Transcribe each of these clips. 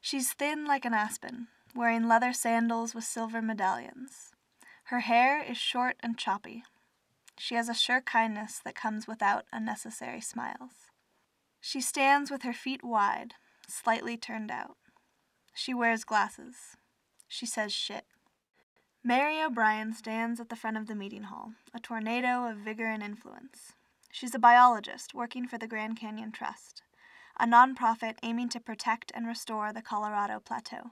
She's thin like an aspen, wearing leather sandals with silver medallions. Her hair is short and choppy. She has a sure kindness that comes without unnecessary smiles. She stands with her feet wide, slightly turned out. She wears glasses. She says shit. Mary O'Brien stands at the front of the meeting hall, a tornado of vigor and influence. She's a biologist working for the Grand Canyon Trust, a nonprofit aiming to protect and restore the Colorado Plateau.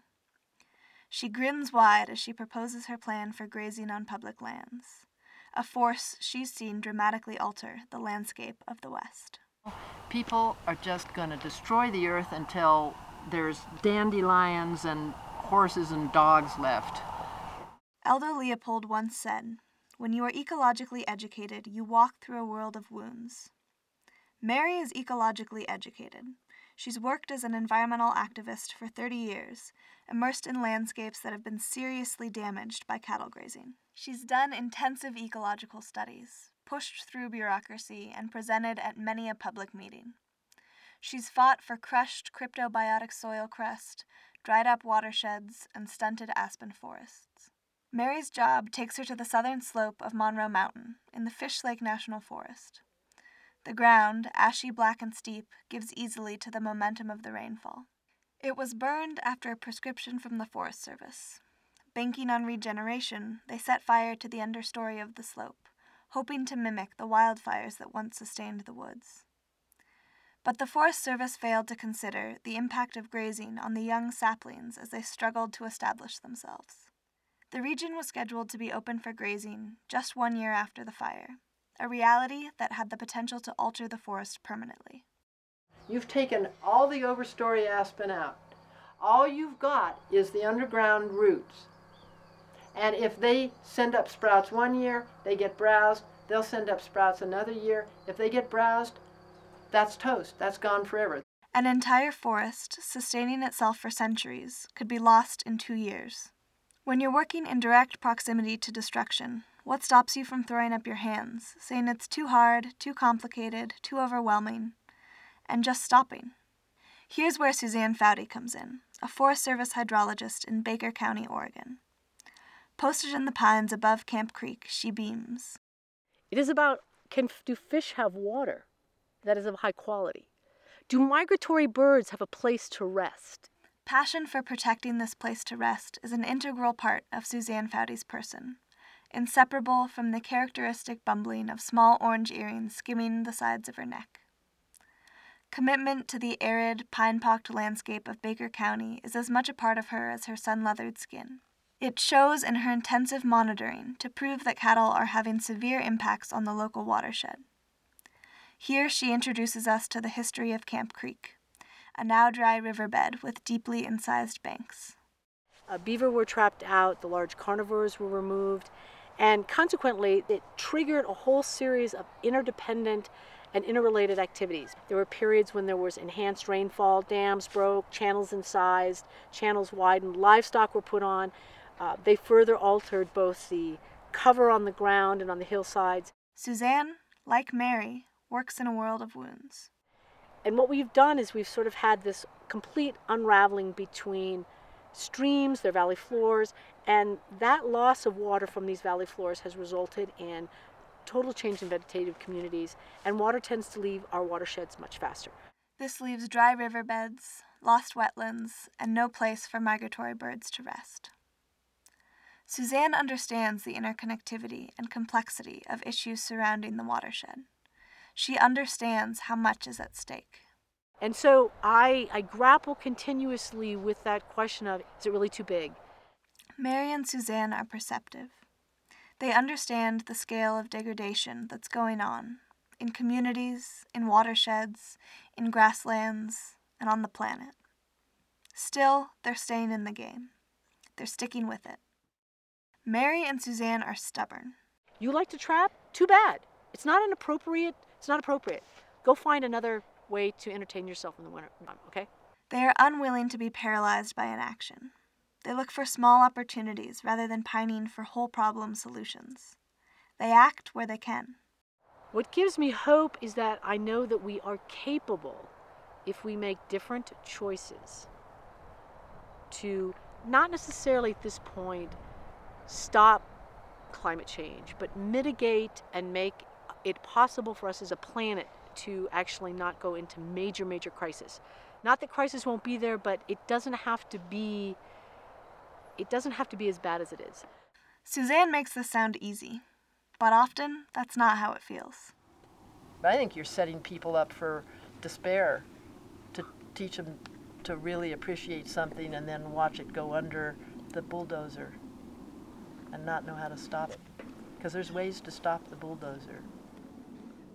She grins wide as she proposes her plan for grazing on public lands, a force she's seen dramatically alter the landscape of the West. People are just going to destroy the earth until there's dandelions and horses and dogs left. Aldo Leopold once said, When you are ecologically educated, you walk through a world of wounds. Mary is ecologically educated. She's worked as an environmental activist for 30 years, immersed in landscapes that have been seriously damaged by cattle grazing. She's done intensive ecological studies, pushed through bureaucracy, and presented at many a public meeting. She's fought for crushed cryptobiotic soil crust, dried up watersheds, and stunted aspen forests. Mary's job takes her to the southern slope of Monroe Mountain in the Fishlake National Forest. The ground, ashy black and steep, gives easily to the momentum of the rainfall. It was burned after a prescription from the Forest Service. Banking on regeneration, they set fire to the understory of the slope, hoping to mimic the wildfires that once sustained the woods. But the Forest Service failed to consider the impact of grazing on the young saplings as they struggled to establish themselves. The region was scheduled to be open for grazing just one year after the fire, a reality that had the potential to alter the forest permanently. You've taken all the overstory aspen out. All you've got is the underground roots. And if they send up sprouts one year, they get browsed, they'll send up sprouts another year. If they get browsed, that's toast. That's gone forever. An entire forest, sustaining itself for centuries, could be lost in two years. When you're working in direct proximity to destruction, what stops you from throwing up your hands, saying it's too hard, too complicated, too overwhelming, and just stopping? Here's where Suzanne Fouty comes in, a Forest Service hydrologist in Baker County, Oregon. Posted in the pines above Camp Creek, she beams. It is about can do fish have water that is of high quality? Do migratory birds have a place to rest? Passion for protecting this place to rest is an integral part of Suzanne Fouty's person, inseparable from the characteristic bumbling of small orange earrings skimming the sides of her neck. Commitment to the arid, pine pocked landscape of Baker County is as much a part of her as her sun leathered skin. It shows in her intensive monitoring to prove that cattle are having severe impacts on the local watershed. Here she introduces us to the history of Camp Creek, a now dry riverbed with deeply incised banks. Uh, beaver were trapped out, the large carnivores were removed, and consequently, it triggered a whole series of interdependent and interrelated activities. There were periods when there was enhanced rainfall, dams broke, channels incised, channels widened, livestock were put on. Uh, they further altered both the cover on the ground and on the hillsides. Suzanne, like Mary, works in a world of wounds. And what we've done is we've sort of had this complete unraveling between streams, their valley floors, and that loss of water from these valley floors has resulted in total change in vegetative communities, and water tends to leave our watersheds much faster. This leaves dry riverbeds, lost wetlands, and no place for migratory birds to rest. Suzanne understands the interconnectivity and complexity of issues surrounding the watershed. She understands how much is at stake. And so I, I grapple continuously with that question of is it really too big? Mary and Suzanne are perceptive. They understand the scale of degradation that's going on in communities, in watersheds, in grasslands, and on the planet. Still, they're staying in the game. They're sticking with it. Mary and Suzanne are stubborn. You like to trap? Too bad. It's not an appropriate, it's not appropriate. Go find another way to entertain yourself in the winter, okay? They are unwilling to be paralyzed by inaction. They look for small opportunities rather than pining for whole problem solutions. They act where they can. What gives me hope is that I know that we are capable if we make different choices. to not necessarily at this point stop climate change, but mitigate and make it possible for us as a planet to actually not go into major, major crisis. Not that crisis won't be there, but it doesn't have to be it doesn't have to be as bad as it is. Suzanne makes this sound easy, but often that's not how it feels. I think you're setting people up for despair to teach them to really appreciate something and then watch it go under the bulldozer and not know how to stop it. Because there's ways to stop the bulldozer.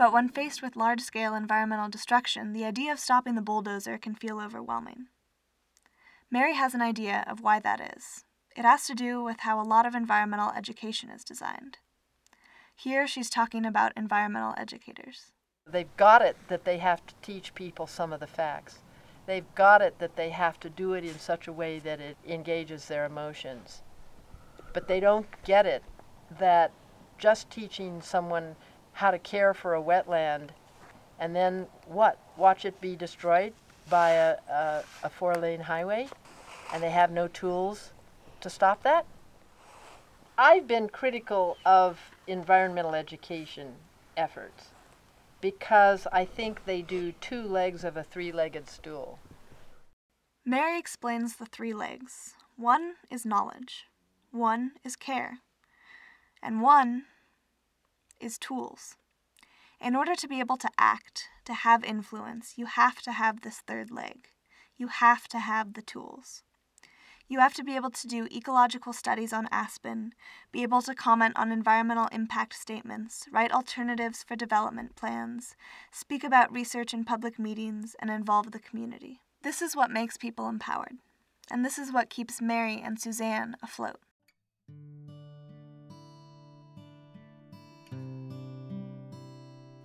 But when faced with large scale environmental destruction, the idea of stopping the bulldozer can feel overwhelming. Mary has an idea of why that is. It has to do with how a lot of environmental education is designed. Here she's talking about environmental educators. They've got it that they have to teach people some of the facts. They've got it that they have to do it in such a way that it engages their emotions. But they don't get it that just teaching someone how to care for a wetland and then what? Watch it be destroyed by a, a, a four lane highway and they have no tools to stop that? I've been critical of environmental education efforts because I think they do two legs of a three legged stool. Mary explains the three legs one is knowledge, one is care, and one is tools. In order to be able to act, to have influence, you have to have this third leg. You have to have the tools. You have to be able to do ecological studies on aspen, be able to comment on environmental impact statements, write alternatives for development plans, speak about research in public meetings, and involve the community. This is what makes people empowered, and this is what keeps Mary and Suzanne afloat.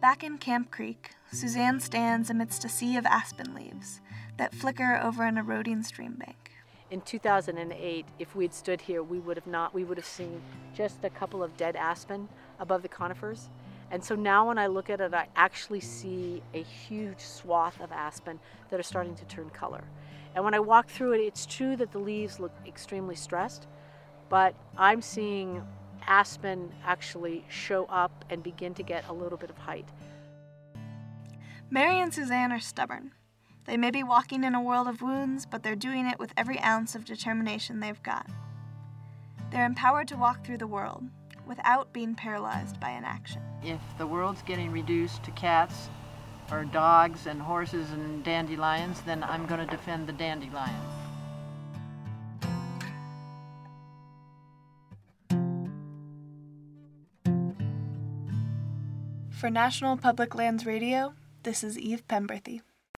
Back in Camp Creek, Suzanne stands amidst a sea of aspen leaves that flicker over an eroding stream bank in 2008, if we had stood here, we would have not, we would have seen just a couple of dead aspen above the conifers. And so now when I look at it, I actually see a huge swath of aspen that are starting to turn color. And when I walk through it, it's true that the leaves look extremely stressed, but I'm seeing aspen actually show up and begin to get a little bit of height. Mary and Suzanne are stubborn. They may be walking in a world of wounds, but they're doing it with every ounce of determination they've got. They're empowered to walk through the world without being paralyzed by inaction. If the world's getting reduced to cats or dogs and horses and dandelions, then I'm going to defend the dandelion. For National Public Lands Radio, this is Eve Pemberthy.